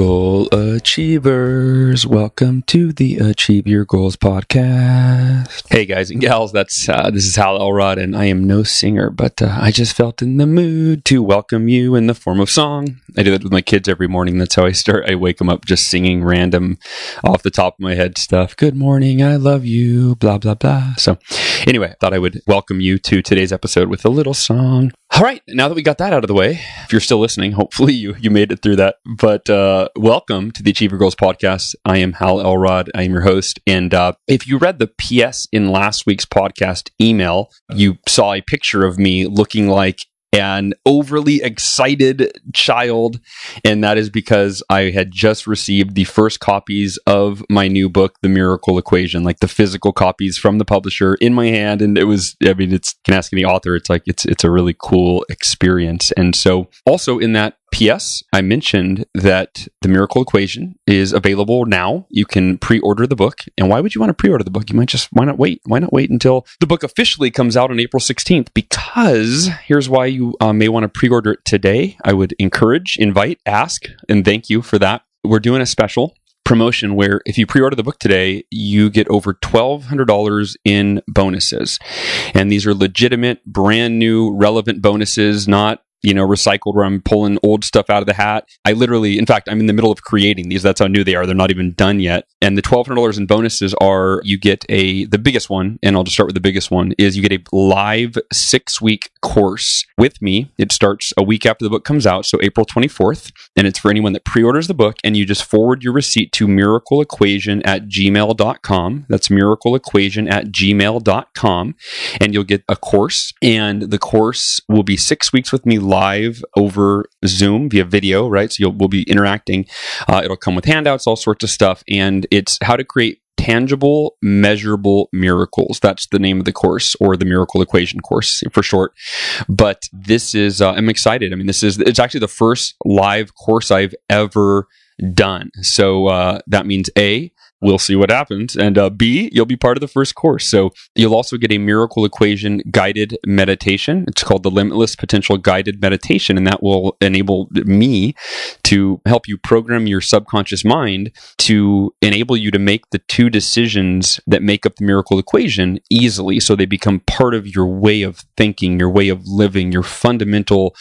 Goal Achievers, welcome to the Achieve Your Goals podcast. Hey guys and gals, that's uh, this is Hal Elrod, and I am no singer, but uh, I just felt in the mood to welcome you in the form of song. I do that with my kids every morning. That's how I start. I wake them up just singing random, off the top of my head stuff. Good morning, I love you, blah blah blah. So, anyway, I thought I would welcome you to today's episode with a little song. All right, now that we got that out of the way, if you're still listening, hopefully you you made it through that. But uh, welcome to the Achieve Your Goals podcast. I am Hal Elrod. I am your host. And uh, if you read the PS in last week's podcast email, you saw a picture of me looking like an overly excited child. And that is because I had just received the first copies of my new book, The Miracle Equation, like the physical copies from the publisher in my hand. And it was, I mean, it's, can ask any author, it's like, it's, it's a really cool experience. And so also in that P.S. I mentioned that the Miracle Equation is available now. You can pre-order the book. And why would you want to pre-order the book? You might just why not wait? Why not wait until the book officially comes out on April 16th? Because here's why you uh, may want to pre-order it today. I would encourage, invite, ask, and thank you for that. We're doing a special promotion where if you pre-order the book today, you get over $1,200 in bonuses. And these are legitimate, brand new, relevant bonuses, not you know, recycled where I'm pulling old stuff out of the hat. I literally, in fact, I'm in the middle of creating these. That's how new they are. They're not even done yet. And the $1,200 in bonuses are you get a, the biggest one, and I'll just start with the biggest one, is you get a live six week course with me. It starts a week after the book comes out, so April 24th. And it's for anyone that pre orders the book, and you just forward your receipt to miracleequation at gmail.com. That's miracleequation at gmail.com. And you'll get a course, and the course will be six weeks with me live over Zoom via video, right? So we'll be interacting. Uh, it'll come with handouts, all sorts of stuff. And it's how to create tangible, measurable miracles. That's the name of the course or the miracle equation course for short. But this is, uh, I'm excited. I mean, this is, it's actually the first live course I've ever done. So uh, that means A, we'll see what happens. And uh, B, you'll be part of the first course. So you'll also get a miracle equation guided meditation. It's called the Limitless Potential Guided Meditation, and that will enable me to help you program your subconscious mind to enable you to make the two decisions that make up the miracle equation easily so they become part of your way of thinking, your way of living, your fundamental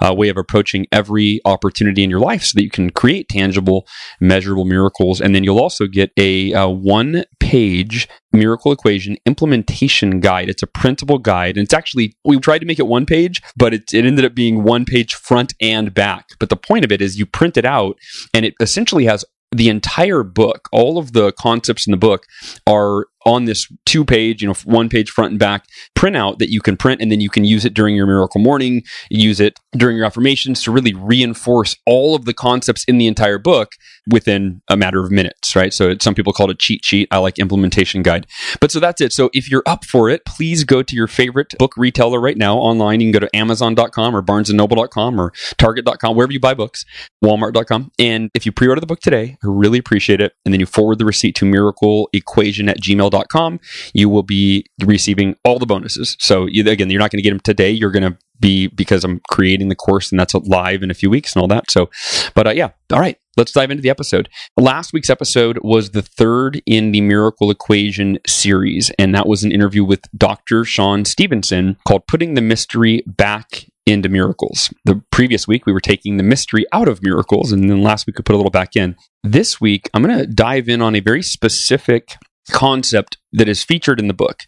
uh, way of approaching every opportunity in your life so that you can create tangible, measurable miracles. And then you'll also get a a, uh, a one page miracle equation implementation guide. It's a printable guide. And it's actually, we tried to make it one page, but it, it ended up being one page front and back. But the point of it is you print it out and it essentially has the entire book, all of the concepts in the book are on this two page, you know, one page front and back printout that you can print and then you can use it during your miracle morning, use it during your affirmations to really reinforce all of the concepts in the entire book within a matter of minutes, right? So some people call it a cheat sheet. I like implementation guide. But so that's it. So if you're up for it, please go to your favorite book retailer right now online. You can go to amazon.com or barnesandnoble.com or target.com, wherever you buy books, walmart.com. And if you pre-order the book today, I really appreciate it. And then you forward the receipt to miracleequation at gmail.com com, you will be receiving all the bonuses. So you, again, you're not going to get them today. You're going to be because I'm creating the course and that's live in a few weeks and all that. So, but uh, yeah, all right. Let's dive into the episode. Last week's episode was the third in the Miracle Equation series, and that was an interview with Dr. Shawn Stevenson called Putting the Mystery Back into miracles. The previous week, we were taking the mystery out of miracles, and then last week, we put a little back in. This week, I'm going to dive in on a very specific concept that is featured in the book.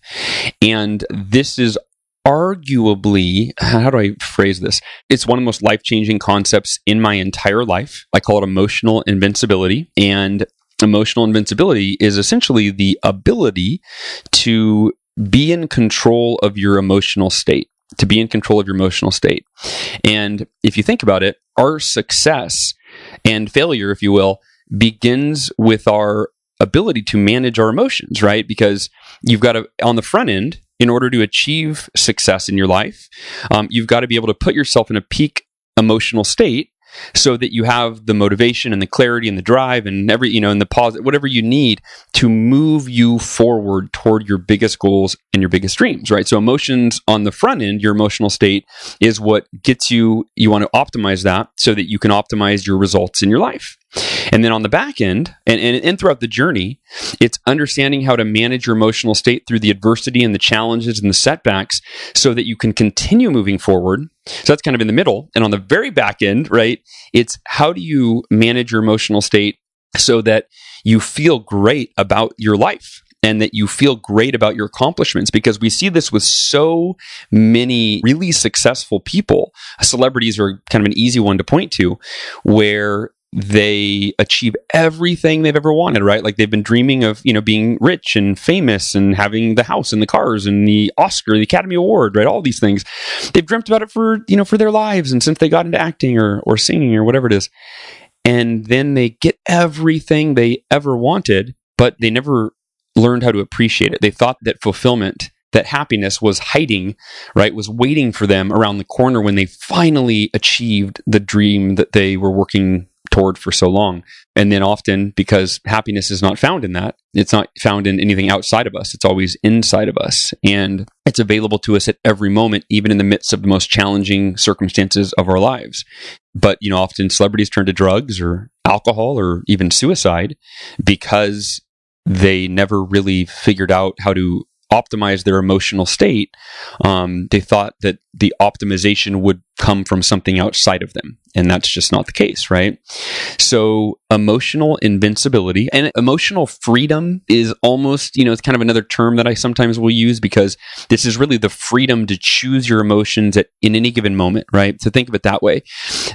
And this is arguably, how do I phrase this? It's one of the most life changing concepts in my entire life. I call it emotional invincibility. And emotional invincibility is essentially the ability to be in control of your emotional state. to be in control of your emotional state. And if you think about it, our success and failure, if you will, begins with our ability to manage our emotions, right? Because you've got to, on the front end, in order to achieve success in your life, um, you've got to be able to put yourself in a peak emotional state so that you have the motivation and the clarity and the drive and every you know and the positive whatever you need to move you forward toward your biggest goals and your biggest dreams right so emotions on the front end your emotional state is what gets you you want to optimize that so that you can optimize your results in your life and then on the back end, and, and, and throughout the journey, it's understanding how to manage your emotional state through the adversity and the challenges and the setbacks so that you can continue moving forward. So that's kind of in the middle. And on the very back end, right, it's how do you manage your emotional state so that you feel great about your life and that you feel great about your accomplishments because we see this with so many really successful people. Celebrities are kind of an easy one to point to where they achieve everything they've ever wanted, right? Like they've been dreaming of, you know, being rich and famous and having the house and the cars and the Oscar, the Academy Award, right? All these things. They've dreamt about it for, you know, for their lives and since they got into acting or or singing or whatever it is. And then they get everything they ever wanted, but they never learned how to appreciate it. They thought that fulfillment that happiness was hiding, right, was waiting for them around the corner when they finally achieved the dream that they were working toward for so long. And then often, because happiness is not found in that, it's not found in anything outside of us, it's always inside of us. And it's available to us at every moment, even in the midst of the most challenging circumstances of our lives. But, you know, often celebrities turn to drugs or alcohol or even suicide because they never really figured out how to optimize their emotional state, um, they thought that the optimization would come from something outside of them. And that's just not the case, right? So, emotional invincibility and emotional freedom is almost, you know, it's kind of another term that I sometimes will use because this is really the freedom to choose your emotions at in any given moment, right? So, think of it that way.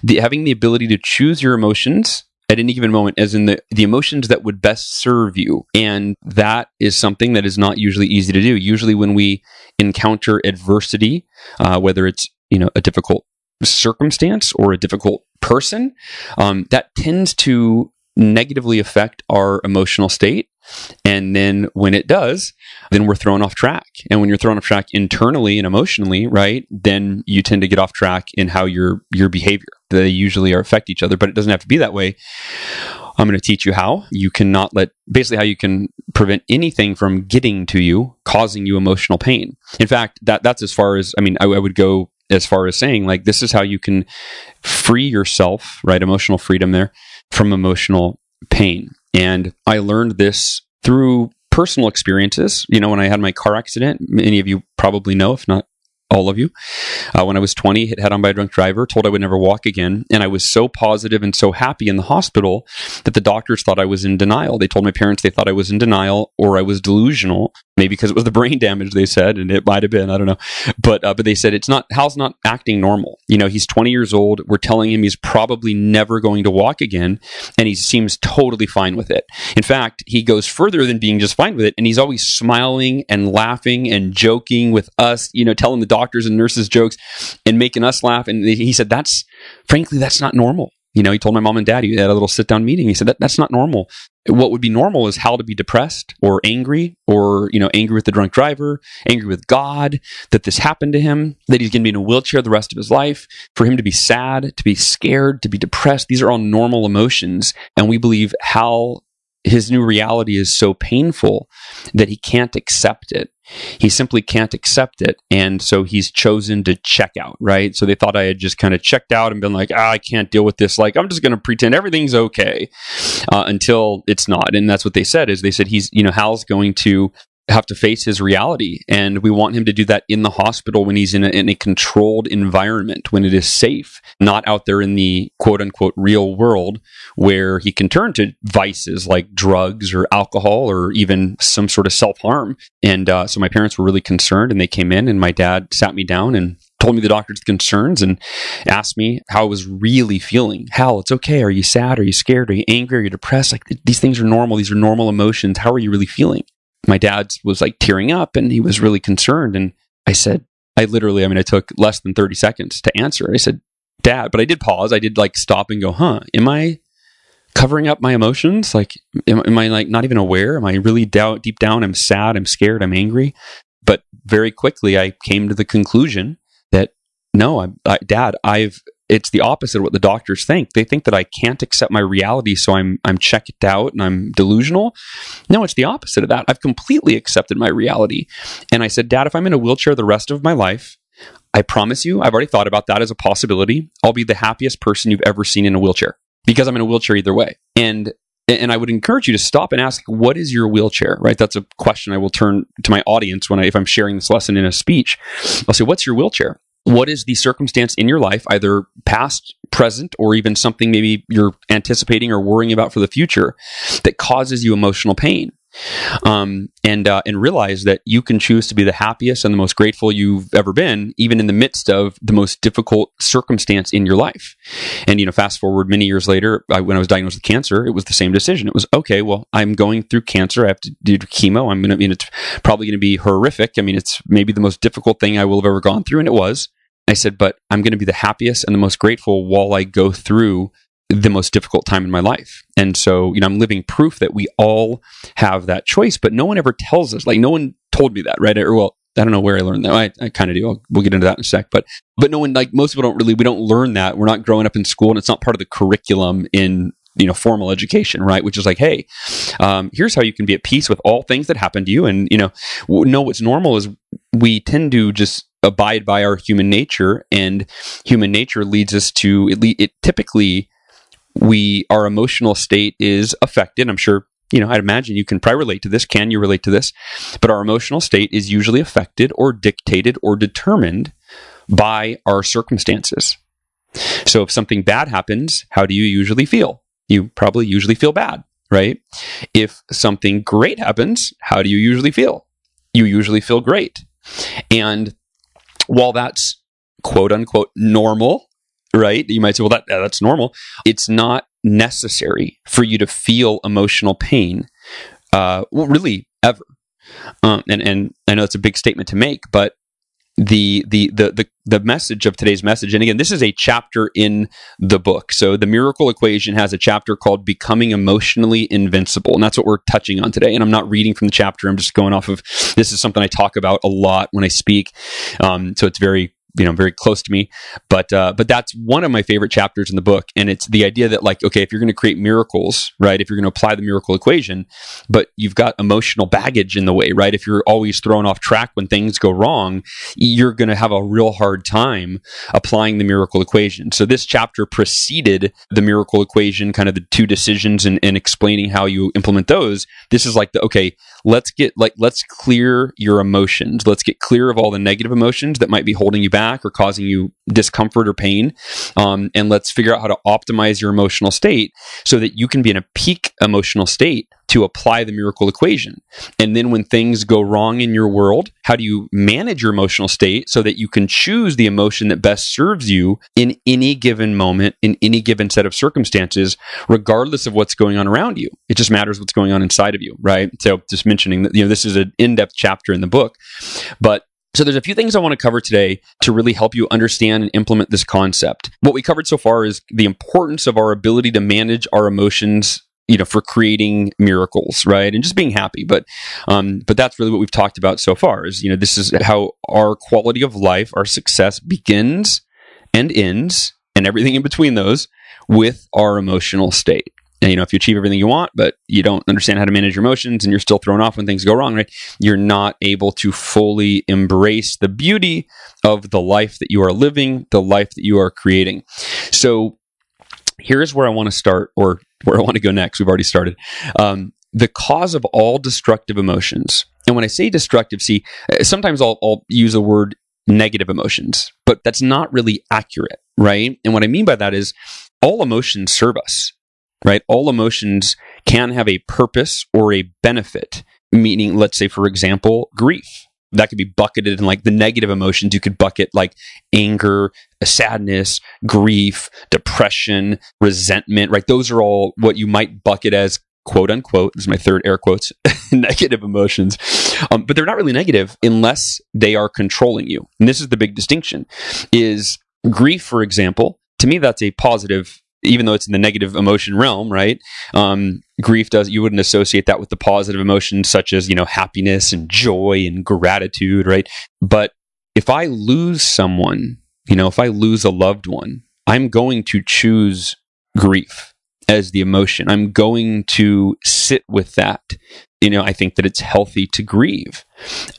The, having the ability to choose your emotions at any given moment as in the, the emotions that would best serve you. And that is something that is not usually easy to do. Usually when we encounter adversity, uh, whether it's, you know, a difficult circumstance or a difficult person, um, that tends to negatively affect our emotional state. And then when it does, then we're thrown off track. And when you're thrown off track internally and emotionally, right, then you tend to get off track in how your your behavior. They usually are affect each other, but it doesn't have to be that way. I'm going to teach you how you cannot let basically how you can prevent anything from getting to you, causing you emotional pain. In fact, that that's as far as I mean, I, I would go as far as saying like this is how you can free yourself, right? Emotional freedom there from emotional pain. And I learned this through personal experiences. You know, when I had my car accident, many of you probably know, if not all of you. Uh, when I was 20, hit head on by a drunk driver, told I would never walk again. And I was so positive and so happy in the hospital that the doctors thought I was in denial. They told my parents they thought I was in denial or I was delusional, maybe because it was the brain damage they said, and it might have been, I don't know. But, uh, but they said it's not, Hal's not acting normal. You know, he's 20 years old. We're telling him he's probably never going to walk again. And he seems totally fine with it. In fact, he goes further than being just fine with it. And he's always smiling and laughing and joking with us, you know, telling the doctor doctors and nurses jokes and making us laugh. And he said, that's frankly, that's not normal. You know, he told my mom and dad, he had a little sit down meeting. He said, that, that's not normal. What would be normal is Hal to be depressed or angry or, you know, angry with the drunk driver, angry with God that this happened to him, that he's going to be in a wheelchair the rest of his life, for him to be sad, to be scared, to be depressed. These are all normal emotions. And we believe Hal his new reality is so painful that he can't accept it. He simply can't accept it. And so he's chosen to check out, right? So they thought I had just kind of checked out and been like, ah, I can't deal with this. Like, I'm just going to pretend everything's okay uh, until it's not. And that's what they said is they said he's, you know, Hal's going to have to face his reality. And we want him to do that in the hospital when he's in a, in a controlled environment, when it is safe, not out there in the quote unquote real world where he can turn to vices like drugs or alcohol or even some sort of self harm. And uh, so my parents were really concerned and they came in and my dad sat me down and told me the doctor's concerns and asked me how I was really feeling. Hal, it's okay. Are you sad? Are you scared? Are you angry? Are you depressed? Like these things are normal. These are normal emotions. How are you really feeling? My dad was like tearing up and he was really concerned. And I said, I literally, I mean, I took less than 30 seconds to answer. I said, Dad, but I did pause. I did like stop and go, huh, am I covering up my emotions? Like, am, am I like not even aware? Am I really down, deep down? I'm sad, I'm scared, I'm angry. But very quickly, I came to the conclusion that no, I'm, I, Dad, I've it's the opposite of what the doctors think. They think that I can't accept my reality, so I'm I'm checked out and I'm delusional. No, it's the opposite of that. I've completely accepted my reality. And I said, Dad, if I'm in a wheelchair the rest of my life, I promise you, I've already thought about that as a possibility. I'll be the happiest person you've ever seen in a wheelchair because I'm in a wheelchair either way. And and I would encourage you to stop and ask, what is your wheelchair? Right? That's a question I will turn to my audience when I, if I'm sharing this lesson in a speech. I'll say, what's your wheelchair? What is the circumstance in your life, either past, present, or even something maybe you're anticipating or worrying about for the future that causes you emotional pain? um, and uh, and realize that you can choose to be the happiest and the most grateful you've ever been, even in the midst of the most difficult circumstance in your life. And you know, fast forward many years later, I, when I was diagnosed with cancer, it was the same decision. It was okay. Well, I'm going through cancer. I have to do chemo. I'm going to. I mean, it's probably going to be horrific. I mean, it's maybe the most difficult thing I will have ever gone through, and it was. I said, but I'm going to be the happiest and the most grateful while I go through the most difficult time in my life. And so, you know, I'm living proof that we all have that choice, but no one ever tells us. Like, no one told me that, right? Or, well, I don't know where I learned that. I, I kind of do. I'll, we'll get into that in a sec. But, but no one, like, most people don't really, we don't learn that. We're not growing up in school and it's not part of the curriculum in, you know, formal education, right? Which is like, hey, um, here's how you can be at peace with all things that happen to you. And, you know, know what's normal is we tend to just abide by our human nature and human nature leads us to it, it typically we our emotional state is affected. I'm sure you know, I'd imagine you can probably relate to this. Can you relate to this? But our emotional state is usually affected or dictated or determined by our circumstances. So if something bad happens, how do you usually feel? You probably usually feel bad, right? If something great happens, how do you usually feel? You usually feel great. And while that's quote unquote normal, right? You might say, well, that, that's normal. It's not necessary for you to feel emotional pain, uh, well, really ever. Um, and and I know it's a big statement to make, but the, the the the the message of today's message, and again, this is a chapter in the book. So the miracle equation has a chapter called "Becoming Emotionally Invincible," and that's what we're touching on today. And I'm not reading from the chapter; I'm just going off of this is something I talk about a lot when I speak. Um, so it's very you know very close to me. But uh, but that's one of my favorite chapters in the book. And it's the idea that like okay if you're going to create miracles right if you're going to apply the miracle equation but you've got emotional baggage in the way right? If you're always thrown off track when things go wrong you're going to have a real hard time applying the miracle equation. So this chapter preceded the miracle equation kind of the two decisions and, and explaining how you implement those. This is like the okay let's get like let's clear your emotions. Let's get clear of all the negative emotions that might be holding you back or causing you discomfort or pain um, and let's figure out how to optimize your emotional state so that you can be in a peak emotional state to apply the miracle equation. And then when things go wrong in your world, how do you manage your emotional state so that you can choose the emotion that best serves you in any given moment, in any given set of circumstances, regardless of what's going on around you? It just matters what's going on inside of you, right? So just mentioning that, you know, this is an in-depth chapter in the book, but so there's a few things I want to cover today to really help you understand and implement this concept. What we covered so far is the importance of our ability to manage our emotions you know for creating miracles right and just being happy but um but that's really what we've talked about so far is you know this is how our quality of life our success begins and ends and everything in between those with our emotional state you know if you achieve everything you want but you don't understand how to manage your emotions and you're still thrown off when things go wrong right you're not able to fully embrace the beauty of the life that you are living the life that you are creating so here's where I want to start, or where I want to go next. We've already started. Um, the cause of all destructive emotions. And when I say destructive, see, uh, sometimes I'll, I'll use the word negative emotions, but that's not really accurate, right? And what I mean by that is all emotions serve us, right? All emotions can have a purpose or a benefit, meaning, let's say, for example, grief that could be bucketed in like the negative emotions. You could bucket like anger, sadness, grief, depression, resentment, right? Those are all what you might bucket as quote unquote, this is my third air quotes, negative emotions. Um, but they're not really negative unless they are controlling you. And this is the big distinction is grief, for example, to me, that's a positive even though it's in the negative emotion realm, right? Um, grief does you wouldn't associate that with the positive emotions such as you know happiness and joy and gratitude, right? But if I lose someone, you know, if I lose a loved one, I'm going to choose grief as the emotion. I'm going to sit with that. You know, I think that it's healthy to grieve.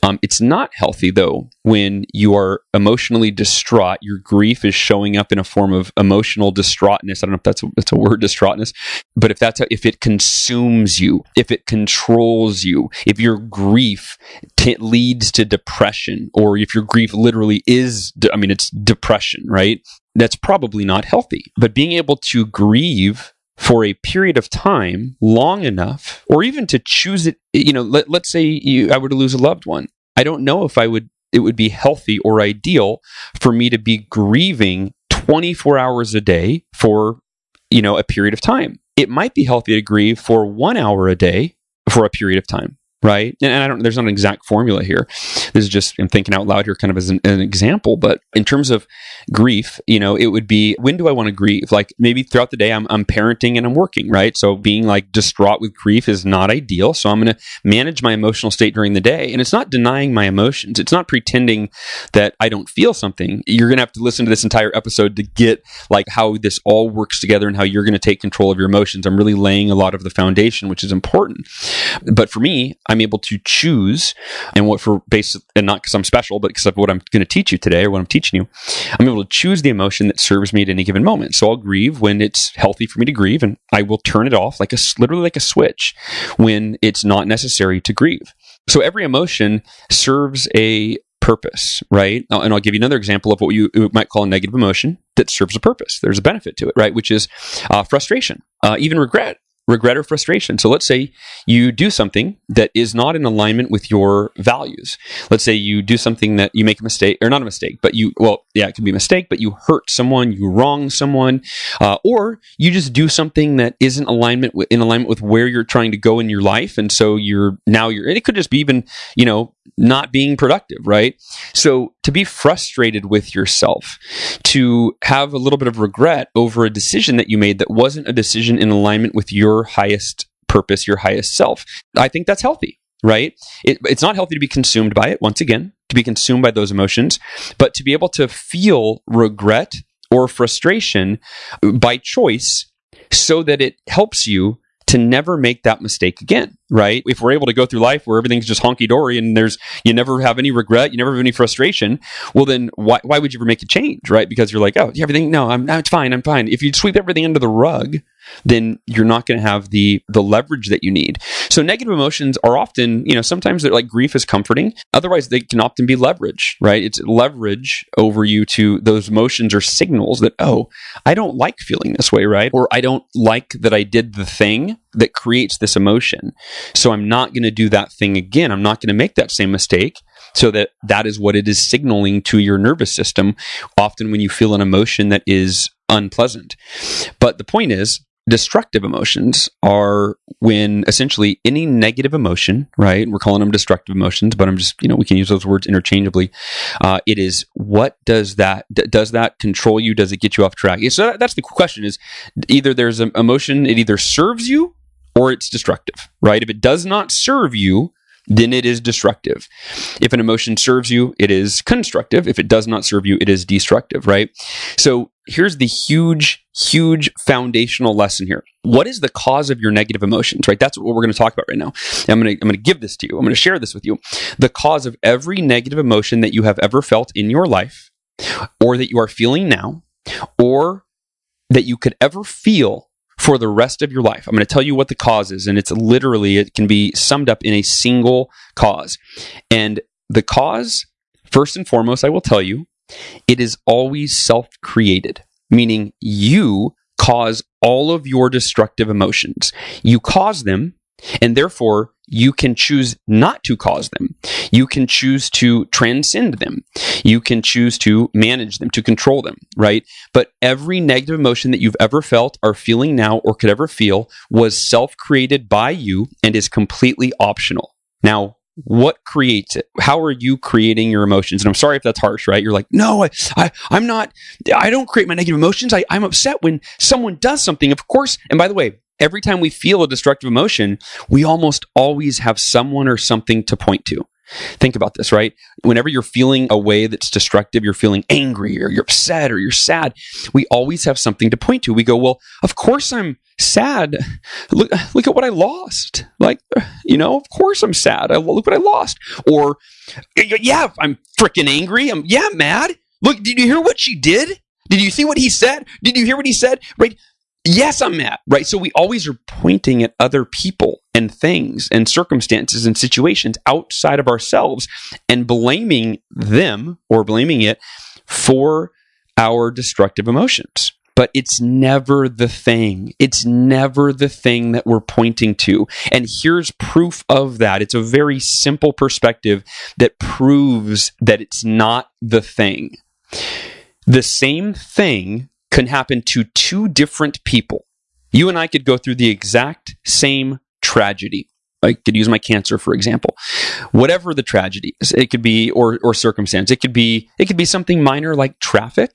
Um, it's not healthy though when you are emotionally distraught. Your grief is showing up in a form of emotional distraughtness. I don't know if that's a, that's a word, distraughtness, but if that's a, if it consumes you, if it controls you, if your grief t- leads to depression, or if your grief literally is, de- I mean, it's depression, right? That's probably not healthy. But being able to grieve for a period of time long enough or even to choose it you know let, let's say you, i were to lose a loved one. I don't know if i would it would be healthy or ideal for me to be grieving 24 hours a day for you know a period of time. It might be healthy to grieve for one hour a day for a period of time right? And, I don't. There's not an exact formula here. This is just I'm thinking out loud here, kind of as an, an, example. But in terms of grief, you know, it would be when do I want to grieve? Like maybe throughout the day, I'm I'm parenting and I'm working, right? So being like distraught with grief is not ideal. So I'm going to manage my emotional state during the day, and it's not denying my emotions. It's not pretending that I don't feel something. You're going to have to listen to this entire episode to get like how this all works together and how you're going to take control of your emotions. I'm really laying a lot of the foundation, which is important. But for me, I'm able to choose, and what for base and not because I'm special, but because of what I'm going to teach you today or what I'm teaching you, I'm able to choose the emotion that serves me at any given moment. So I'll grieve when it's healthy for me to grieve, and I will turn it off like a literally like a switch when it's not necessary to grieve. So every emotion serves a purpose, right? And I'll give you another example of what you might call a negative emotion that serves a purpose. There's a benefit to it, right? Which is uh, frustration, uh, even regret regret or frustration. So let's say you do something that is not in alignment with your values. Let's say you do something that you make a mistake, or not a mistake, but you, well, yeah, it can be a mistake, but you hurt someone, you wrong someone, uh, or you just do something that isn't alignment with, in alignment with where you're trying to go in your life. And so you're now you're, it could just be even, you know, not being productive, right? So to be frustrated with yourself, to have a little bit of regret over a decision that you made that wasn't a decision in alignment with your highest purpose, your highest self, I think that's healthy, right? It, it's not healthy to be consumed by it, once again, to be consumed by those emotions, but to be able to feel regret or frustration by choice so that it helps you to never make that mistake again, right? If we're able to go through life where everything's just honky dory and there's, you never have any regret, you never have any frustration, well, then why, why would you ever make a change, right? Because you're like, oh, everything, no, I'm, it's fine, I'm fine. If you sweep everything under the rug, then you're not going to have the the leverage that you need. So negative emotions are often, you know, sometimes they're like grief is comforting. Otherwise, they can often be leverage, right? It's leverage over you to those emotions or signals that oh, I don't like feeling this way, right? Or I don't like that I did the thing that creates this emotion. So I'm not going to do that thing again. I'm not going to make that same mistake so that that is what it is signaling to your nervous system often when you feel an emotion that is unpleasant but the point is destructive emotions are when essentially any negative emotion, right? And we're calling them destructive emotions, but I'm just, you know, we can use those words interchangeably. Uh, it is what does that, d- does that control you? Does it get you off track? So that, that's the question is either there's an emotion, it either serves you or it's destructive, right? If it does not serve you, then it is destructive. If an emotion serves you, it is constructive. If it does not serve you, it is destructive, right? So here's the huge, huge foundational lesson here. What is the cause of your negative emotions, right? That's what we're going to talk about right now. I'm going to, I'm going to give this to you. I'm going to share this with you. The cause of every negative emotion that you have ever felt in your life or that you are feeling now or that you could ever feel for the rest of your life. I'm going to tell you what the cause is, and it's literally, it can be summed up in a single cause. And the cause, first and foremost, I will tell you, it is always self created, meaning you cause all of your destructive emotions. You cause them, and therefore you can choose not to cause them. You can choose to transcend them. You can choose to manage them, to control them, right? But every negative emotion that you've ever felt, are feeling now, or could ever feel was self created by you and is completely optional. Now, what creates it how are you creating your emotions and i'm sorry if that's harsh right you're like no i, I i'm not i don't create my negative emotions I, i'm upset when someone does something of course and by the way every time we feel a destructive emotion we almost always have someone or something to point to Think about this, right? Whenever you're feeling a way that's destructive, you're feeling angry or you're upset or you're sad, we always have something to point to. We go, well, of course I'm sad. Look, look at what I lost. Like, you know, of course I'm sad. I, look what I lost. Or, yeah, I'm freaking angry. I'm, yeah, mad. Look, did you hear what she did? Did you see what he said? Did you hear what he said? Right? Yes, I'm mad. Right? So we always are pointing at other people and things and circumstances and situations outside of ourselves and blaming them or blaming it for our destructive emotions. But it's never the thing. It's never the thing that we're pointing to. And here's proof of that. It's a very simple perspective that proves that it's not the thing. The same thing can happen to two different people. You and I could go through the exact same tragedy. I could use my cancer for example. Whatever the tragedy is, it could be or or circumstance. It could be it could be something minor like traffic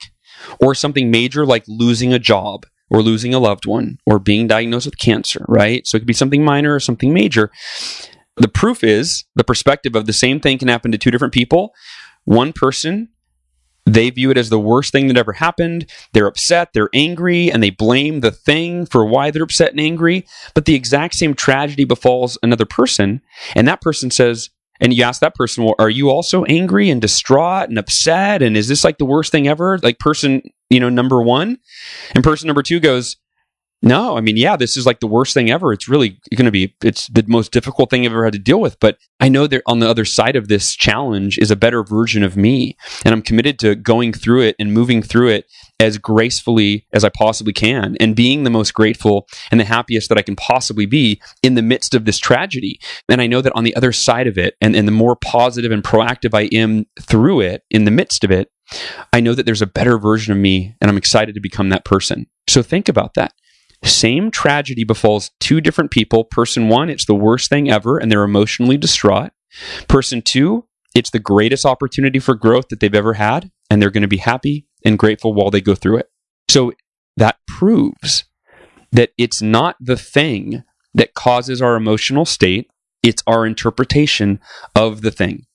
or something major like losing a job or losing a loved one or being diagnosed with cancer, right? So it could be something minor or something major. The proof is the perspective of the same thing can happen to two different people. One person they view it as the worst thing that ever happened. They're upset, they're angry, and they blame the thing for why they're upset and angry. But the exact same tragedy befalls another person, and that person says, and you ask that person, well, are you also angry and distraught and upset? And is this like the worst thing ever? Like person, you know, number one? And person number two goes, no, I mean, yeah, this is like the worst thing ever. It's really going to be, it's the most difficult thing I've ever had to deal with. But I know that on the other side of this challenge is a better version of me. And I'm committed to going through it and moving through it as gracefully as I possibly can and being the most grateful and the happiest that I can possibly be in the midst of this tragedy. And I know that on the other side of it, and, and the more positive and proactive I am through it, in the midst of it, I know that there's a better version of me and I'm excited to become that person. So think about that. Same tragedy befalls two different people. Person one, it's the worst thing ever, and they're emotionally distraught. Person two, it's the greatest opportunity for growth that they've ever had, and they're going to be happy and grateful while they go through it. So that proves that it's not the thing that causes our emotional state, it's our interpretation of the thing.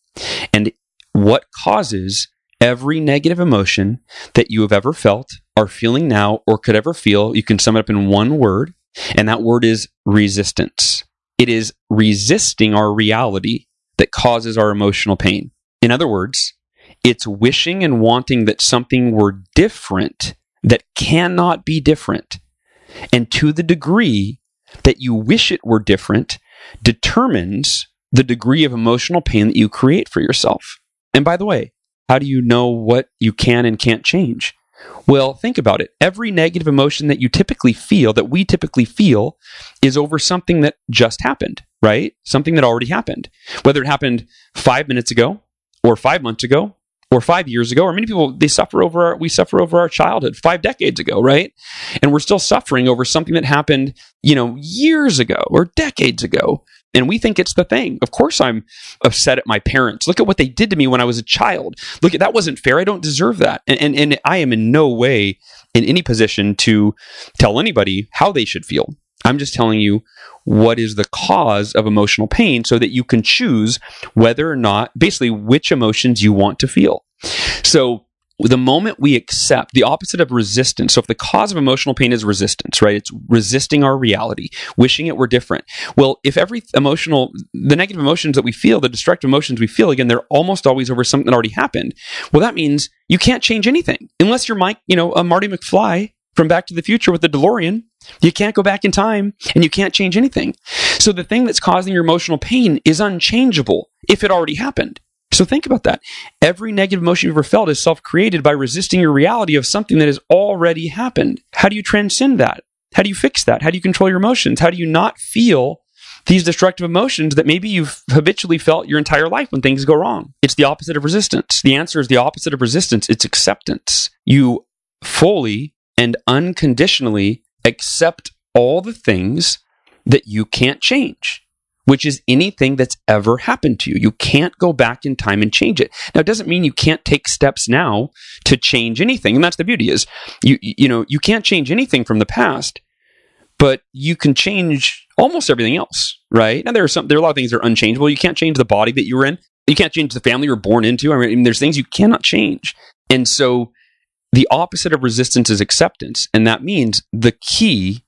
And what causes every negative emotion that you have ever felt, are feeling now, or could ever feel, you can sum it up in one word, and that word is resistance. It is resisting our reality that causes our emotional pain. In other words, it's wishing and wanting that something were different that cannot be different. And to the degree that you wish it were different, determines the degree of emotional pain that you create for yourself. And by the way, how do you know what you can and can't change? Well, think about it. Every negative emotion that you typically feel, that we typically feel, is over something that just happened, right? Something that already happened. Whether it happened five minutes ago, or five months ago, or five years ago, or many people, they suffer over our, we suffer over our childhood five decades ago, right? And we're still suffering over something that happened, you know, years ago or decades ago and we think it's the thing. Of course, I'm upset at my parents. Look at what they did to me when I was a child. Look at that wasn't fair. I don't deserve that. And, and, and I am in no way in any position to tell anybody how they should feel. I'm just telling you what is the cause of emotional pain so that you can choose whether or not, basically, which emotions you want to feel. So, the moment we accept the opposite of resistance, so if the cause of emotional pain is resistance, right? It's resisting our reality, wishing it were different. Well, if every emotional, the negative emotions that we feel, the destructive emotions we feel, again, they're almost always over something that already happened. Well, that means you can't change anything unless you're Mike, you know, a Marty McFly from Back to the Future with the DeLorean. You can't go back in time and you can't change anything. So the thing that's causing your emotional pain is unchangeable if it already happened. So think about that. Every negative emotion you've ever felt is self created by resisting your reality of something that has already happened. How do you transcend that? How do you fix that? How do you control your emotions? How do you not feel these destructive emotions that maybe you've habitually felt your entire life when things go wrong. It's the opposite of resistance. The answer is the opposite of resistance. It's acceptance. You fully and unconditionally accept all the things that you can't change which is anything that's ever happened to you. You can't go back in time and change it. Now, it doesn't mean you can't take steps now to change anything. And that's the beauty is you, you know, you can't change anything from the past, but you can change almost everything else, right? Now, there are some, there are a lot of things that are unchangeable. You can't change the body that you were in. You can't change the family you were born into. I mean, there's things you cannot change. And so the opposite of resistance is acceptance. And that means the key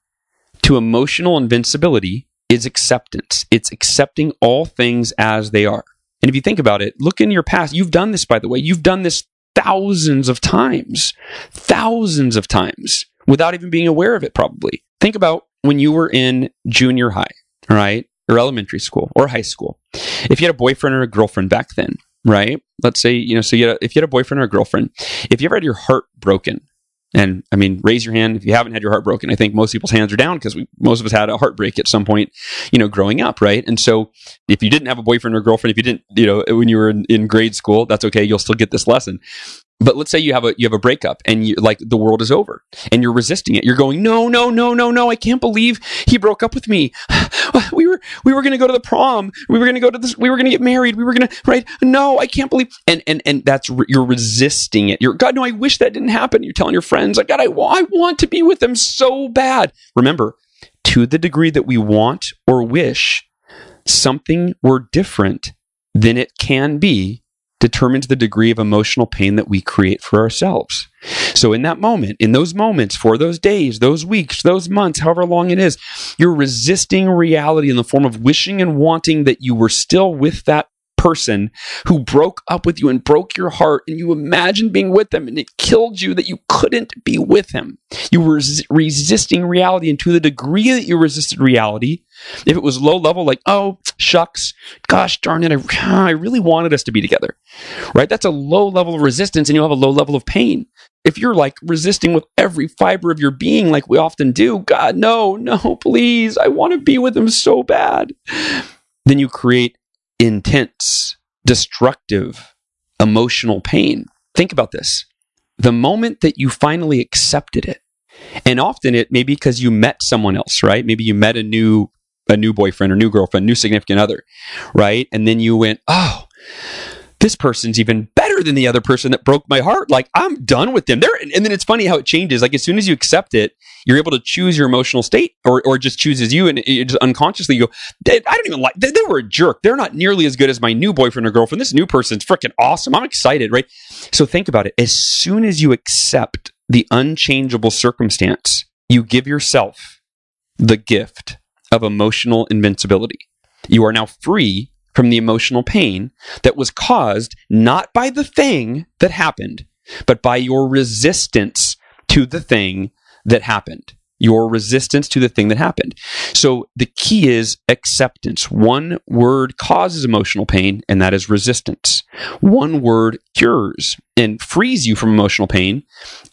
to emotional invincibility is acceptance. It's accepting all things as they are. And if you think about it, look in your past. You've done this, by the way. You've done this thousands of times, thousands of times without even being aware of it, probably. Think about when you were in junior high, right? Or elementary school or high school. If you had a boyfriend or a girlfriend back then, right? Let's say, you know, so you had a, if you had a boyfriend or a girlfriend, if you ever had your heart broken, and I mean, raise your hand if you haven't had your heart broken. I think most people's hands are down because most of us had a heartbreak at some point, you know, growing up, right? And so if you didn't have a boyfriend or girlfriend, if you didn't, you know, when you were in, in grade school, that's okay. You'll still get this lesson. But let's say you have a you have a breakup and you like the world is over and you're resisting it. You're going, no, no, no, no, no. I can't believe he broke up with me. we were we were going to go to the prom. We were going to go to this. We were going to get married. We were going to right. No, I can't believe. And and and that's you're resisting it. You're God. No, I wish that didn't happen. You're telling your friends like God. I I want to be with them so bad. Remember, to the degree that we want or wish something were different than it can be determines the degree of emotional pain that we create for ourselves. So, in that moment, in those moments, for those days, those weeks, those months, however long it is, you're resisting reality in the form of wishing and wanting that you were still with that person who broke up with you and broke your heart and you imagined being with them and it killed you that you couldn't be with him. You were res- resisting reality and to the degree that you resisted reality, if it was low level, like, oh, shucks, gosh darn it, I, I really wanted us to be together, right? That's a low level of resistance and you'll have a low level of pain. If you're like resisting with every fiber of your being, like we often do, God, no, no, please, I want to be with him so bad, then you create intense, destructive, emotional pain. Think about this. The moment that you finally accepted it, and often it may be because you met someone else, right? Maybe you met a new a new boyfriend or new girlfriend, new significant other, right? And then you went, "Oh, this person's even better than the other person that broke my heart. Like I'm done with them. There, and then it's funny how it changes. Like as soon as you accept it, you're able to choose your emotional state, or or just chooses you, and you just unconsciously you go, I don't even like. They, they, were a jerk. They're not nearly as good as my new boyfriend or girlfriend. This new person's freaking awesome. I'm excited, right? So think about it. As soon as you accept the unchangeable circumstance, you give yourself the gift of emotional invincibility. You are now free from the emotional pain that was caused not by the thing that happened, but by your resistance to the thing that happened. Your resistance to the thing that happened. So the key is acceptance. One word causes emotional pain, and that is resistance. One word cures and frees you from emotional pain,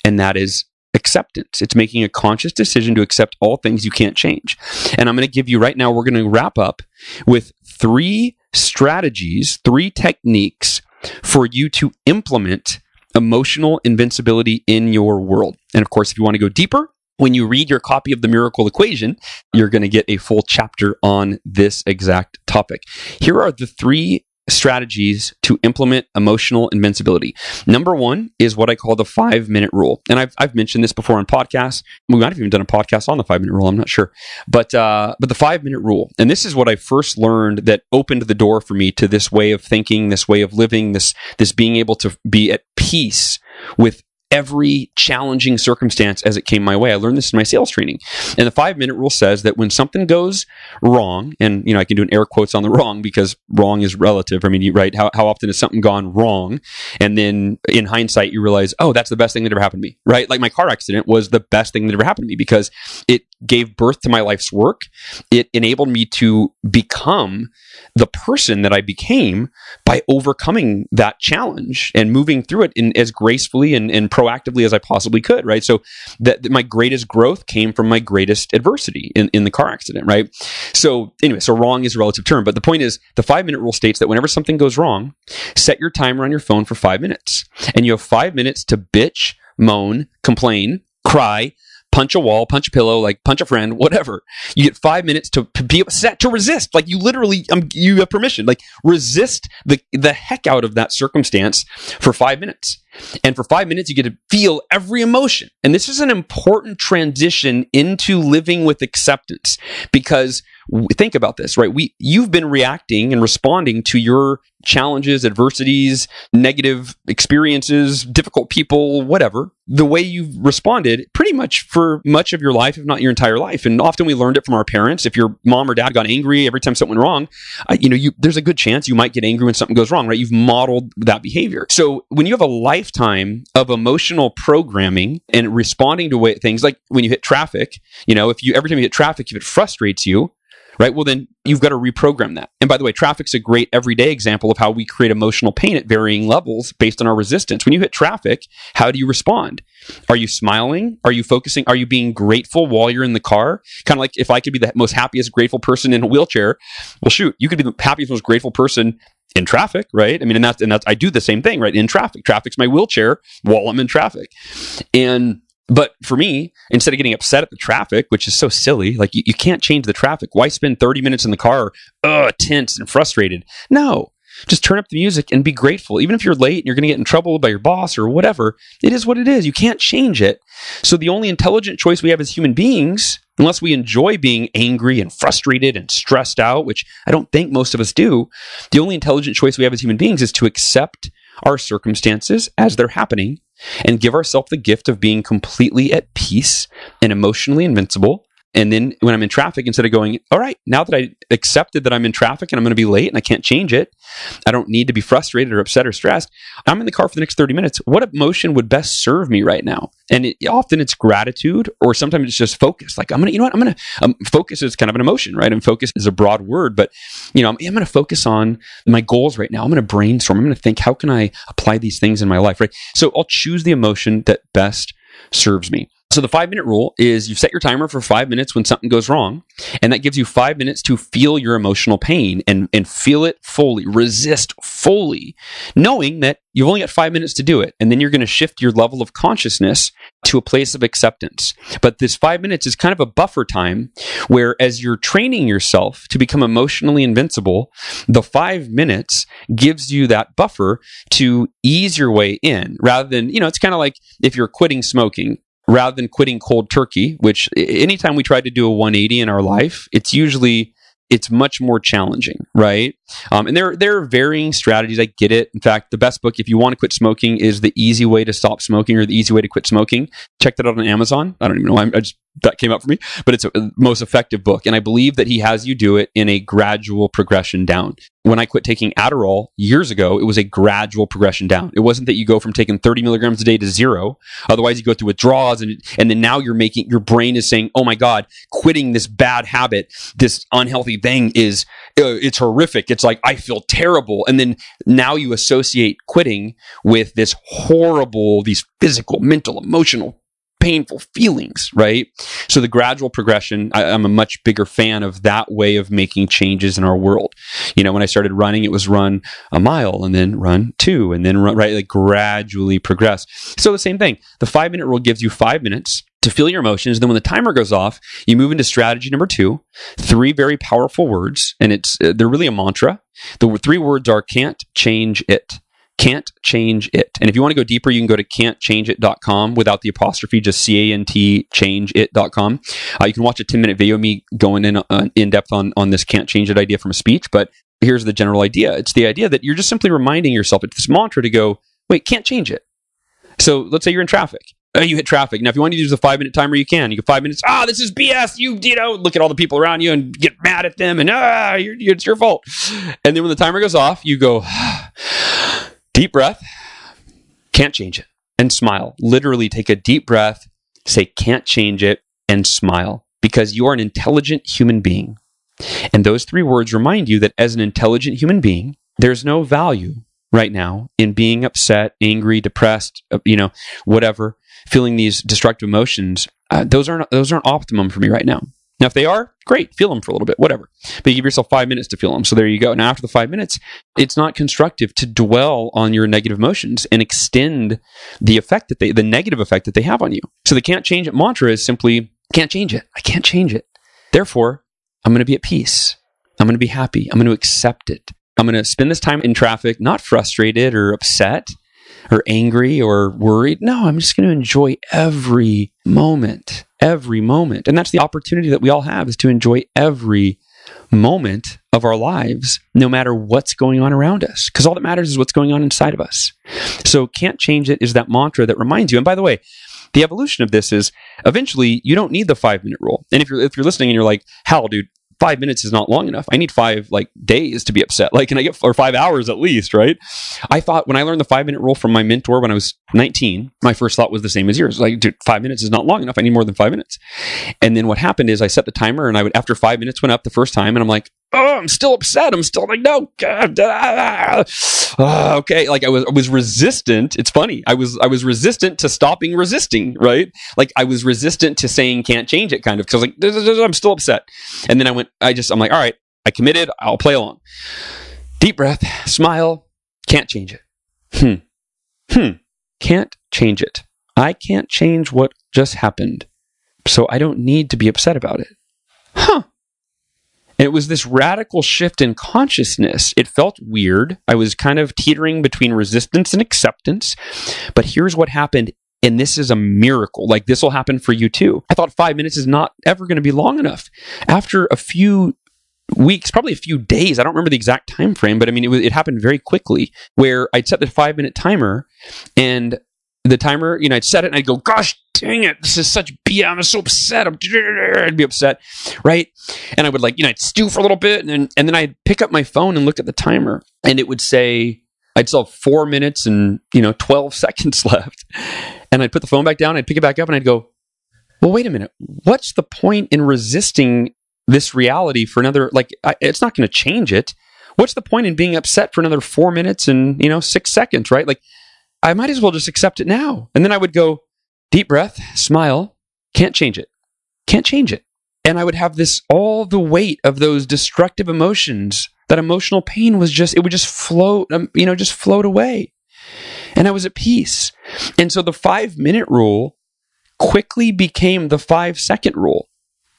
and that is acceptance. It's making a conscious decision to accept all things you can't change. And I'm going to give you right now, we're going to wrap up with three strategies, three techniques for you to implement emotional invincibility in your world. And of course, if you want to go deeper, when you read your copy of the miracle equation, you're going to get a full chapter on this exact topic. Here are the three strategies to implement emotional invincibility. Number one is what I call the five minute rule. And I've, I've mentioned this before on podcasts. We might have even done a podcast on the five minute rule. I'm not sure. But, uh, but the five minute rule. And this is what I first learned that opened the door for me to this way of thinking, this way of living, this, this being able to be at peace with every challenging circumstance as it came my way. I learned this in my sales training. And the five minute rule says that when something goes wrong, and you know, I can do an air quotes on the wrong because wrong is relative. I mean, you right, how, how often has something gone wrong? And then in hindsight, you realize, oh, that's the best thing that ever happened to me, right? Like my car accident was the best thing that ever happened to me because it gave birth to my life's work. It enabled me to become the person that I became by overcoming that challenge and moving through it in as gracefully and, and proactively as I possibly could, right? So that, that my greatest growth came from my greatest adversity in, in the car accident, right? So anyway, so wrong is a relative term, but the point is the five minute rule states that whenever something goes wrong, set your timer on your phone for five minutes and you have five minutes to bitch, moan, complain, cry, punch a wall, punch a pillow, like punch a friend, whatever. You get five minutes to, be set to resist. Like you literally, um, you have permission. Like resist the the heck out of that circumstance for five minutes. And for five minutes, you get to feel every emotion. And this is an important transition into living with acceptance because think about this, right? We, you've been reacting and responding to your challenges, adversities, negative experiences, difficult people, whatever, the way you've responded pretty much for much of your life, if not your entire life. And often we learned it from our parents. If your mom or dad got angry every time something went wrong, uh, you know, you, there's a good chance you might get angry when something goes wrong, right? You've modeled that behavior. So when you have a lifetime of emotional programming and responding to way, things like when you hit traffic, you know, if you every time you hit traffic, if it frustrates you, right? Well, then you've got to reprogram that. And by the way, traffic's a great everyday example of how we create emotional pain at varying levels based on our resistance. When you hit traffic, how do you respond? Are you smiling? Are you focusing? Are you being grateful while you're in the car? Kind of like if I could be the most happiest, grateful person in a wheelchair, well, shoot, you could be the happiest, most grateful person in traffic, right? I mean, and that's, and that's, I do the same thing, right? In traffic. Traffic's my wheelchair while I'm in traffic. And, but for me, instead of getting upset at the traffic, which is so silly, like you, you can't change the traffic. Why spend 30 minutes in the car, uh, tense and frustrated? No. Just turn up the music and be grateful. Even if you're late and you're going to get in trouble by your boss or whatever, it is what it is. You can't change it. So the only intelligent choice we have as human beings, unless we enjoy being angry and frustrated and stressed out, which I don't think most of us do, the only intelligent choice we have as human beings is to accept our circumstances as they're happening and give ourselves the gift of being completely at peace and emotionally invincible. And then when I'm in traffic, instead of going, all right, now that I accepted that I'm in traffic and I'm going to be late and I can't change it, I don't need to be frustrated or upset or stressed. I'm in the car for the next 30 minutes. What emotion would best serve me right now? And it, often it's gratitude or sometimes it's just focus. Like I'm going to, you know what? I'm going to, um, focus is kind of an emotion, right? And focus is a broad word, but you know, I'm, I'm going to focus on my goals right now. I'm going to brainstorm. I'm going to think, how can I apply these things in my life, right? So I'll choose the emotion that best serves me. So the five minute rule is you set your timer for five minutes when something goes wrong, and that gives you five minutes to feel your emotional pain and, and feel it fully, resist fully, knowing that you've only got five minutes to do it. And then you're going to shift your level of consciousness to a place of acceptance. But this five minutes is kind of a buffer time where as you're training yourself to become emotionally invincible, the five minutes gives you that buffer to ease your way in rather than, you know, it's kind of like if you're quitting smoking rather than quitting cold turkey, which anytime we try to do a 180 in our life, it's usually it's much more challenging, right? Um, and there there are varying strategies. I get it. In fact, the best book if you want to quit smoking is the easy way to stop smoking or the easy way to quit smoking. Check that out on Amazon. I don't even know. I just that came up for me, but it's a most effective book. And I believe that he has you do it in a gradual progression down. When I quit taking Adderall years ago, it was a gradual progression down. It wasn't that you go from taking 30 milligrams a day to zero. Otherwise, you go through withdrawals and, and then now you're making, your brain is saying, oh my God, quitting this bad habit, this unhealthy thing is, uh, it's horrific. It's like, I feel terrible. And then now you associate quitting with this horrible, these physical, mental, emotional painful feelings, right? So the gradual progression, I, am a much bigger fan of that way of making changes in our world. You know, when I started running, it was run a mile and then run two and then run, right? Like gradually progress. So the same thing. The five minute rule gives you five minutes to feel your emotions. Then when the timer goes off, you move into strategy number two, three very powerful words. And it's, uh, they're really a mantra. The three words are can't change it can't change it. And if you want to go deeper, you can go to can'tchangeit.com without the apostrophe, just C A N T changeit.com. Uh, you can watch a 10 minute video of me going in uh, in depth on, on this can't change it idea from a speech. But here's the general idea it's the idea that you're just simply reminding yourself, it's this mantra to go, wait, can't change it. So let's say you're in traffic. Uh, you hit traffic. Now, if you want to use a five minute timer, you can. You get five minutes. Ah, oh, this is BS. You, you know, look at all the people around you and get mad at them, and ah, it's your fault. And then when the timer goes off, you go, Deep breath. Can't change it. And smile. Literally take a deep breath, say, can't change it, and smile because you are an intelligent human being. And those three words remind you that as an intelligent human being, there's no value right now in being upset, angry, depressed, uh, you know, whatever, feeling these destructive emotions. Uh, those aren't those aren't optimum for me right now. Now, if they are, great, feel them for a little bit, whatever. But you give yourself five minutes to feel them. So there you go. Now, after the five minutes, it's not constructive to dwell on your negative emotions and extend the effect that they, the negative effect that they have on you. So the can't change it mantra is simply, can't change it. I can't change it. Therefore, I'm going to be at peace. I'm going to be happy. I'm going to accept it. I'm going to spend this time in traffic, not frustrated or upset or angry or worried. No, I'm just going to enjoy every moment, every moment. And that's the opportunity that we all have is to enjoy every moment of our lives, no matter what's going on around us. Because all that matters is what's going on inside of us. So, can't change it is that mantra that reminds you. And by the way, the evolution of this is eventually you don't need the five minute rule. And if you're if you're listening and you're like, Hal, dude, five minutes is not long enough. I need five like days to be upset. Like, can I get or five hours at least, right? I thought when I learned the five minute rule from my mentor when I was 19, my first thought was the same as yours. Like, dude, five minutes is not long enough. I need more than five minutes. And then what happened is I set the timer and I would, after five minutes went up the first time and I'm like, oh, I'm still upset. I'm still like, no, God, ah, okay. Like I was, I was resistant. It's funny. I was, I was resistant to stopping resisting, right? Like I was resistant to saying can't change it kind of because like, I'm still upset. And then I went, I just, I'm like, all right, I committed. I'll play along. Deep breath, smile, can't change it. Hmm. Hmm. Can't change it. I can't change what just happened. So I don't need to be upset about it. Huh. And it was this radical shift in consciousness. It felt weird. I was kind of teetering between resistance and acceptance. But here's what happened. And this is a miracle. Like this will happen for you too. I thought five minutes is not ever going to be long enough. After a few weeks, probably a few days. I don't remember the exact time frame, but I mean, it was, it happened very quickly where I'd set the five minute timer and the timer, you know, I'd set it and I'd go, gosh dang it, this is such BS. I'm so upset. I'm, I'd be upset, right? And I would like, you know, I'd stew for a little bit and then, and then I'd pick up my phone and look at the timer and it would say, I'd still have four minutes and, you know, 12 seconds left. And I'd put the phone back down, I'd pick it back up and I'd go, well, wait a minute. What's the point in resisting this reality for another, like, I, it's not going to change it. What's the point in being upset for another four minutes and, you know, six seconds, right? Like, I might as well just accept it now. And then I would go, deep breath, smile, can't change it. Can't change it. And I would have this all the weight of those destructive emotions, that emotional pain was just, it would just float, um, you know, just float away. And I was at peace. And so the five minute rule quickly became the five second rule.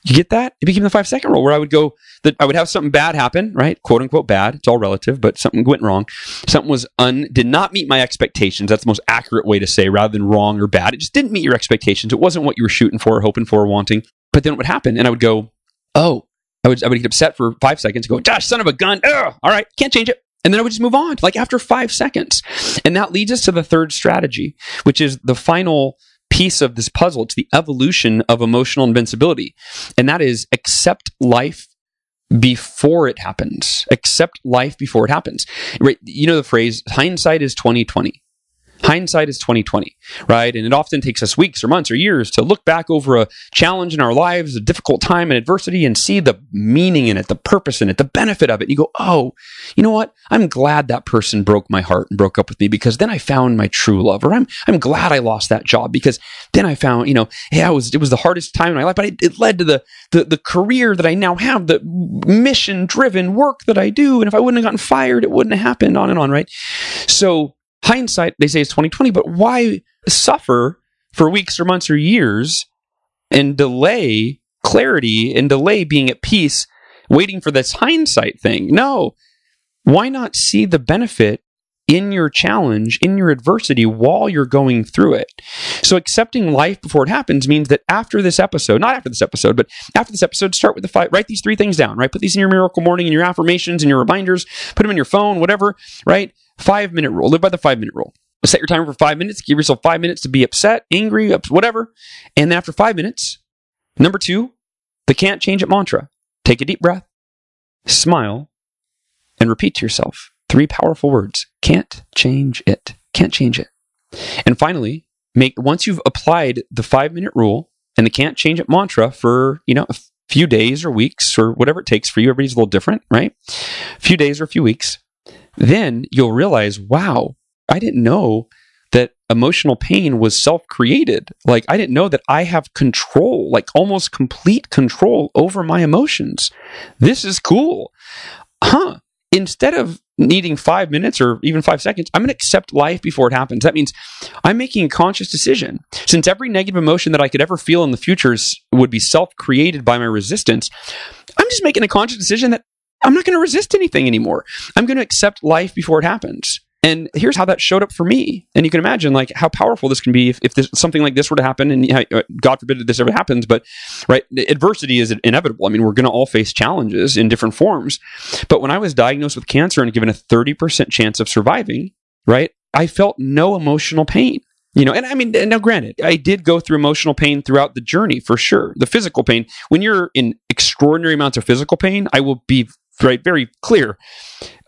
You get that? It became the five second rule where I would go that I would have something bad happen, right? Quote unquote bad. It's all relative, but something went wrong. Something was un did not meet my expectations. That's the most accurate way to say rather than wrong or bad. It just didn't meet your expectations. It wasn't what you were shooting for, hoping for, wanting. But then it would happen? And I would go, oh, I would I would get upset for five seconds, go, Josh, son of a gun. Ugh, all right, can't change it. And then I would just move on, like after five seconds. And that leads us to the third strategy, which is the final piece of this puzzle. It's the evolution of emotional invincibility. And that is accept life before it happens. Accept life before it happens. Right? You know the phrase hindsight is 2020. Hindsight is 2020, right? And it often takes us weeks or months or years to look back over a challenge in our lives, a difficult time and adversity and see the meaning in it, the purpose in it, the benefit of it. You go, oh, you know what? I'm glad that person broke my heart and broke up with me because then I found my true love. Or I'm, I'm glad I lost that job because then I found, you know, yeah, it was, it was the hardest time in my life, but it, it led to the, the, the career that I now have, the mission driven work that I do. And if I wouldn't have gotten fired, it wouldn't have happened on and on, right? So, hindsight, they say it's 2020, but why suffer for weeks or months or years and delay clarity and delay being at peace waiting for this hindsight thing? No. Why not see the benefit in your challenge, in your adversity while you're going through it. So accepting life before it happens means that after this episode, not after this episode, but after this episode, start with the five, write these three things down, right? Put these in your miracle morning and your affirmations and your reminders, put them in your phone, whatever, right? Five minute rule. Live by the five minute rule. Set your timer for five minutes. Give yourself five minutes to be upset, angry, whatever. And then after five minutes, number two, the can't change it mantra. Take a deep breath, smile, and repeat to yourself three powerful words. Can't change it. Can't change it. And finally, make once you've applied the five minute rule and the can't change it mantra for, you know, a few days or weeks or whatever it takes for you, everybody's a little different, right? A few days or a few weeks, then you'll realize, wow, I didn't know that emotional pain was self created. Like, I didn't know that I have control, like almost complete control over my emotions. This is cool. Huh. Instead of needing five minutes or even five seconds, I'm going to accept life before it happens. That means I'm making a conscious decision. Since every negative emotion that I could ever feel in the future would be self created by my resistance, I'm just making a conscious decision that I'm not going to resist anything anymore. I'm going to accept life before it happens. And here's how that showed up for me. And you can imagine like how powerful this can be if, if this, something like this were to happen. And uh, God forbid that this ever happens, but right, adversity is inevitable. I mean, we're going to all face challenges in different forms. But when I was diagnosed with cancer and given a 30% chance of surviving, right, I felt no emotional pain. You know, and I mean, now granted, I did go through emotional pain throughout the journey for sure. The physical pain, when you're in extraordinary amounts of physical pain, I will be right? Very clear.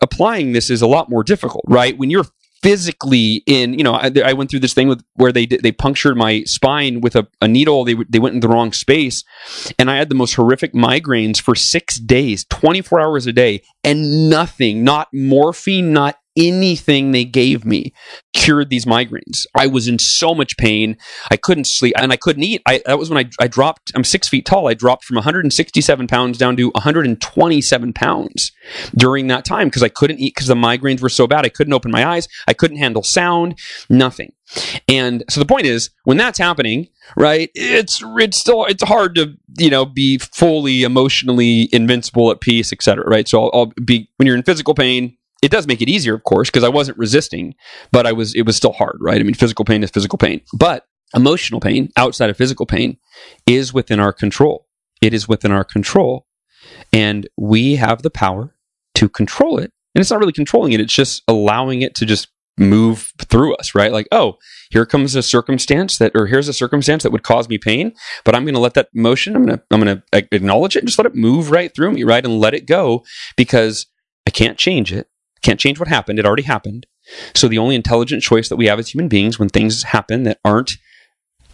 Applying this is a lot more difficult right? When you're physically in you know I, I, went through this thing with where they they punctured my spine with a, a needle. They they went in the wrong space. And i had the most horrific migraines for 6 days 24 hours a day and nothing not morphine not anything they gave me cured these migraines. I was in so much pain. I couldn't sleep and I couldn't eat. I, that was when I, I dropped, I'm six feet tall. I dropped from 167 pounds down to 127 pounds during that time because I couldn't eat because the migraines were so bad. I couldn't open my eyes. I couldn't handle sound, nothing. And so the point is, when that's happening, right, it's it's still it's hard to you know be fully emotionally invincible at peace, etc. Right. So I'll, I'll be when you're in physical pain, it does make it easier, of course, because I wasn't resisting, but I was, it was still hard, right? I mean, physical pain is physical pain, but emotional pain outside of physical pain is within our control. It is within our control. And we have the power to control it. And it's not really controlling it, it's just allowing it to just move through us, right? Like, oh, here comes a circumstance that, or here's a circumstance that would cause me pain, but I'm going to let that emotion, I'm going to, I'm going to acknowledge it and just let it move right through me, right? And let it go because I can't change it. Can't change what happened. It already happened. So the only intelligent choice that we have as human beings when things happen that aren't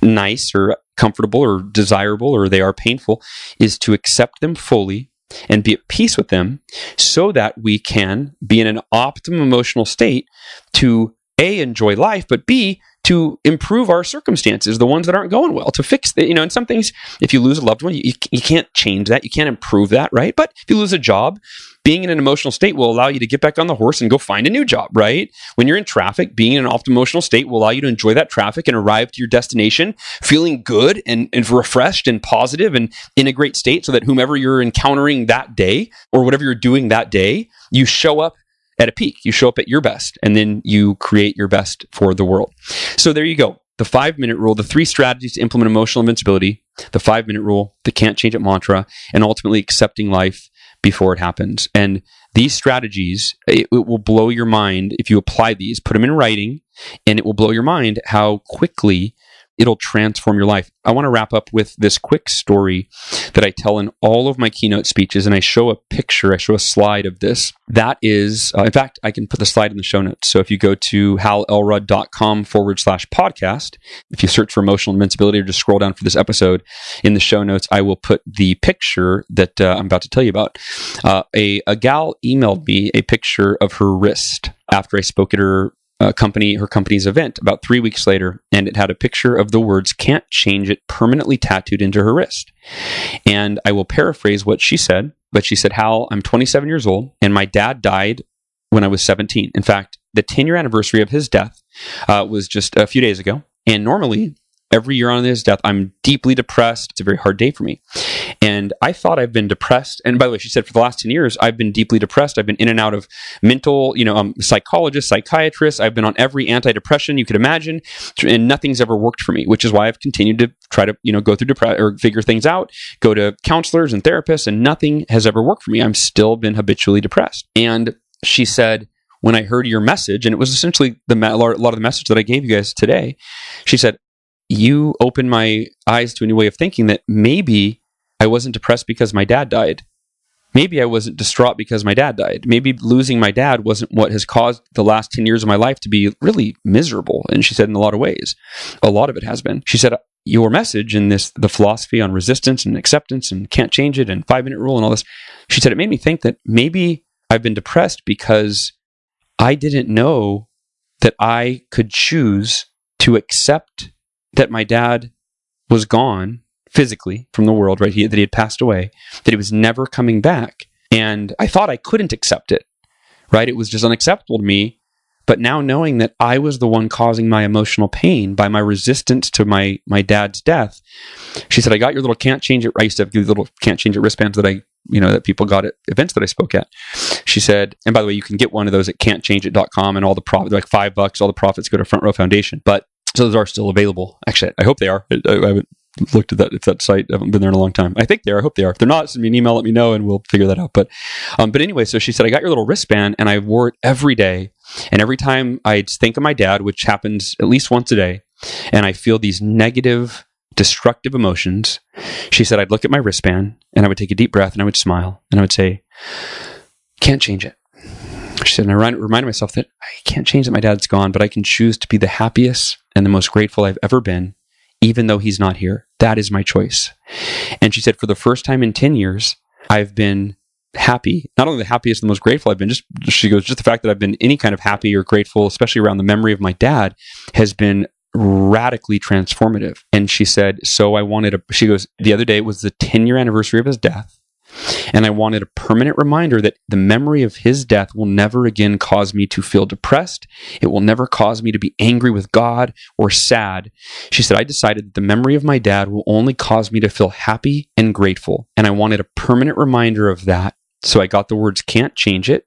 nice or comfortable or desirable or they are painful is to accept them fully and be at peace with them so that we can be in an optimum emotional state to a enjoy life but b to improve our circumstances, the ones that aren't going well, to fix the, you know, and some things, if you lose a loved one, you, you can't change that. You can't improve that, right? But if you lose a job, being in an emotional state will allow you to get back on the horse and go find a new job, right? When you're in traffic, being in an optimal emotional state will allow you to enjoy that traffic and arrive to your destination feeling good and, and refreshed and positive and in a great state so that whomever you're encountering that day or whatever you're doing that day, you show up at a peak. You show up at your best and then you create your best for the world. So there you go. The five minute rule, the three strategies to implement emotional invincibility, the five minute rule, the can't change it mantra, and ultimately accepting life before it happens. And these strategies, it, it will blow your mind if you apply these, put them in writing, and it will blow your mind how quickly it'll transform your life. I want to wrap up with this quick story that I tell in all of my keynote speeches, and I show a picture, I show a slide of this. That is, uh, in fact, I can put the slide in the show notes. So if you go to halelrod.com forward slash podcast, if you search for emotional invincibility or just scroll down for this episode in the show notes, I will put the picture that uh, I'm about to tell you about. Uh, a, a gal emailed me a picture of her wrist after I spoke at her uh, company, her company's event about three weeks later, and it had a picture of the words "can't change it" permanently tattooed into her wrist. And I will paraphrase what she said, but she said, "Hal, I'm 27 years old, and my dad died when I was 17. In fact, the 10 year anniversary of his death uh, was just a few days ago. And normally, every year on his death, I'm deeply depressed. It's a very hard day for me. And I thought I've been depressed. And by the way, she said for the last 10 years, I've been deeply depressed. I've been in and out of mental, you know, um, psychologist, psychiatrist. I've been on every antidepressant you could imagine, and nothing's ever worked for me, which is why I've continued to try to, you know, go through depression or figure things out, go to counselors and therapists, and nothing has ever worked for me. I'm still been habitually depressed. And she said, when I heard your message, and it was essentially the a lot of the message that I gave you guys today, she said, you opened my eyes to a new way of thinking that maybe I wasn't depressed because my dad died. Maybe I wasn't distraught because my dad died. Maybe losing my dad wasn't what has caused the last 10 years of my life to be really miserable. And she said, in a lot of ways, a lot of it has been. She said, your message and this the philosophy on resistance and acceptance and can't change it and five minute rule and all this. She said it made me think that maybe I've been depressed because I didn't know that I could choose to accept that my dad was gone physically from the world, right? He, that he had passed away, that he was never coming back. And I thought I couldn't accept it, right? It was just unacceptable to me but now knowing that I was the one causing my emotional pain by my resistance to my my dad's death, she said, "I got your little can't change it." I used to have these little can't change it wristbands that I you know that people got at events that I spoke at. She said, and by the way, you can get one of those at can'tchangeit.com and all the profit like five bucks. All the profits go to Front Row Foundation, but so those are still available. Actually, I hope they are. I, I haven't looked at that if that site. I haven't been there in a long time. I think they are. I hope they are. If they're not, send me an email. Let me know, and we'll figure that out. But, um, but anyway, so she said I got your little wristband, and I wore it every day. And every time I think of my dad, which happens at least once a day, and I feel these negative, destructive emotions, she said I'd look at my wristband and I would take a deep breath and I would smile and I would say, "Can't change it." She said, and I reminded myself that I can't change that my dad's gone, but I can choose to be the happiest and the most grateful I've ever been even though he's not here. That is my choice. And she said, for the first time in 10 years, I've been happy, not only the happiest, the most grateful I've been, just, she goes, just the fact that I've been any kind of happy or grateful, especially around the memory of my dad, has been radically transformative. And she said, so I wanted a, she goes, the other day was the 10 year anniversary of his death. And I wanted a permanent reminder that the memory of his death will never again cause me to feel depressed. It will never cause me to be angry with God or sad. She said, I decided that the memory of my dad will only cause me to feel happy and grateful. And I wanted a permanent reminder of that. So I got the words can't change it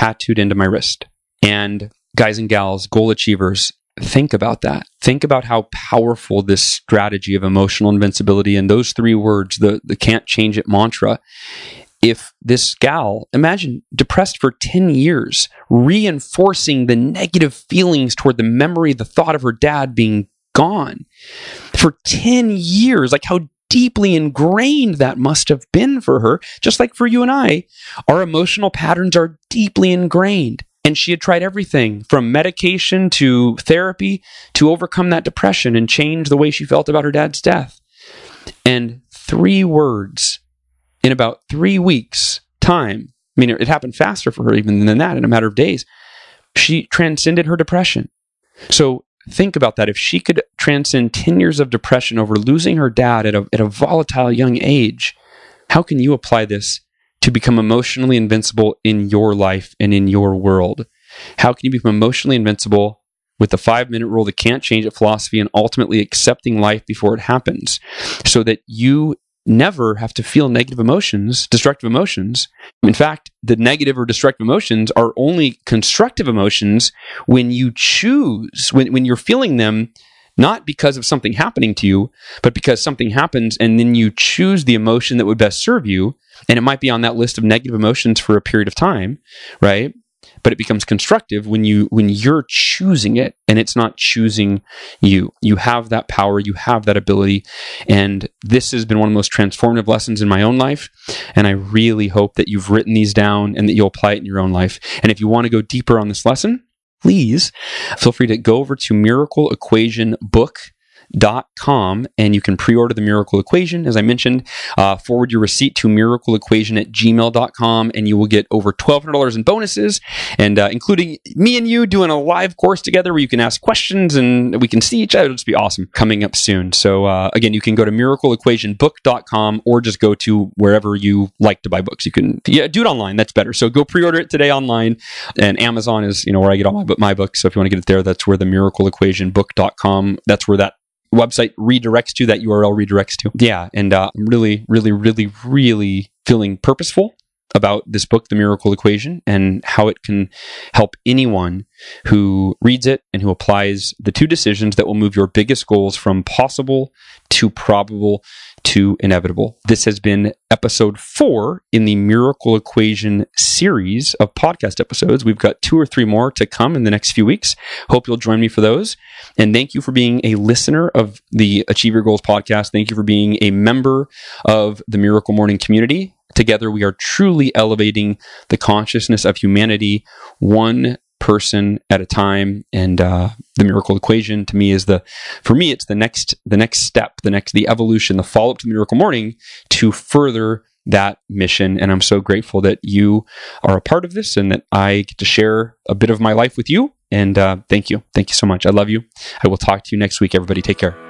tattooed into my wrist. And guys and gals, goal achievers, think about that. Think about how powerful this strategy of emotional invincibility and those three words, the, the can't change it mantra, if this gal, imagine depressed for 10 years, reinforcing the negative feelings toward the memory, the thought of her dad being gone for 10 years, like how deeply ingrained that must have been for her, just like for you and I, our emotional patterns are deeply ingrained. And she had tried everything from medication to therapy to overcome that depression and change the way she felt about her dad's death. And three words in about three weeks' time, I mean, it happened faster for her even than that in a matter of days. She transcended her depression. So think about that. If she could transcend 10 years of depression over losing her dad at a, at a volatile young age, how can you apply this to become emotionally invincible in your life and in your world? How can you become emotionally invincible with the five minute rule that can't change it philosophy and ultimately accepting life before it happens so that you never have to feel negative emotions, destructive emotions. In fact, the negative or destructive emotions are only constructive emotions when you choose, when, when you're feeling them not because of something happening to you, but because something happens and then you choose the emotion that would best serve you. And it might be on that list of negative emotions for a period of time, right? But it becomes constructive when you when you're choosing it and it's not choosing you. You have that power, you have that ability. And this has been one of the most transformative lessons in my own life. And I really hope that you've written these down and that you'll apply it in your own life. And if you want to go deeper on this lesson, please feel free to go over to Miracle Equation Book dot com and you can pre-order the miracle equation as i mentioned. Uh, forward your receipt to miracleequation at gmail.com and you will get over $1200 in bonuses and uh, including me and you doing a live course together where you can ask questions and we can see each other. It'll just be awesome coming up soon. So uh, again you can go to miracleequationbook.com or just go to wherever you like to buy books. You can yeah do it online. That's better. So go pre-order it today online and amazon is you know where i get all my, my books. So if you want to get it there that's where the miracleequationbook.com that's where that website redirects to, that URL redirects to. Yeah, and uh, I'm really, really, really, really feeling purposeful about this book, The Miracle Equation, and how it can help anyone who reads it and who applies the two decisions that will move your biggest goals from possible to probable to inevitable. This has been episode four in the Miracle Equation series of podcast episodes. We've got two or three more to come in the next few weeks. Hope you'll join me for those. And thank you for being a listener of the Achieve Your Goals podcast. Thank you for being a member of the Miracle Morning community. Together, we are truly elevating the consciousness of humanity one person at a time. And uh, the miracle equation to me is the, for me, it's the next, the next step, the next, the evolution, the follow up to the miracle morning to further that mission. And I'm so grateful that you are a part of this and that I get to share a bit of my life with you. And uh, thank you. Thank you so much. I love you. I will talk to you next week. Everybody, take care.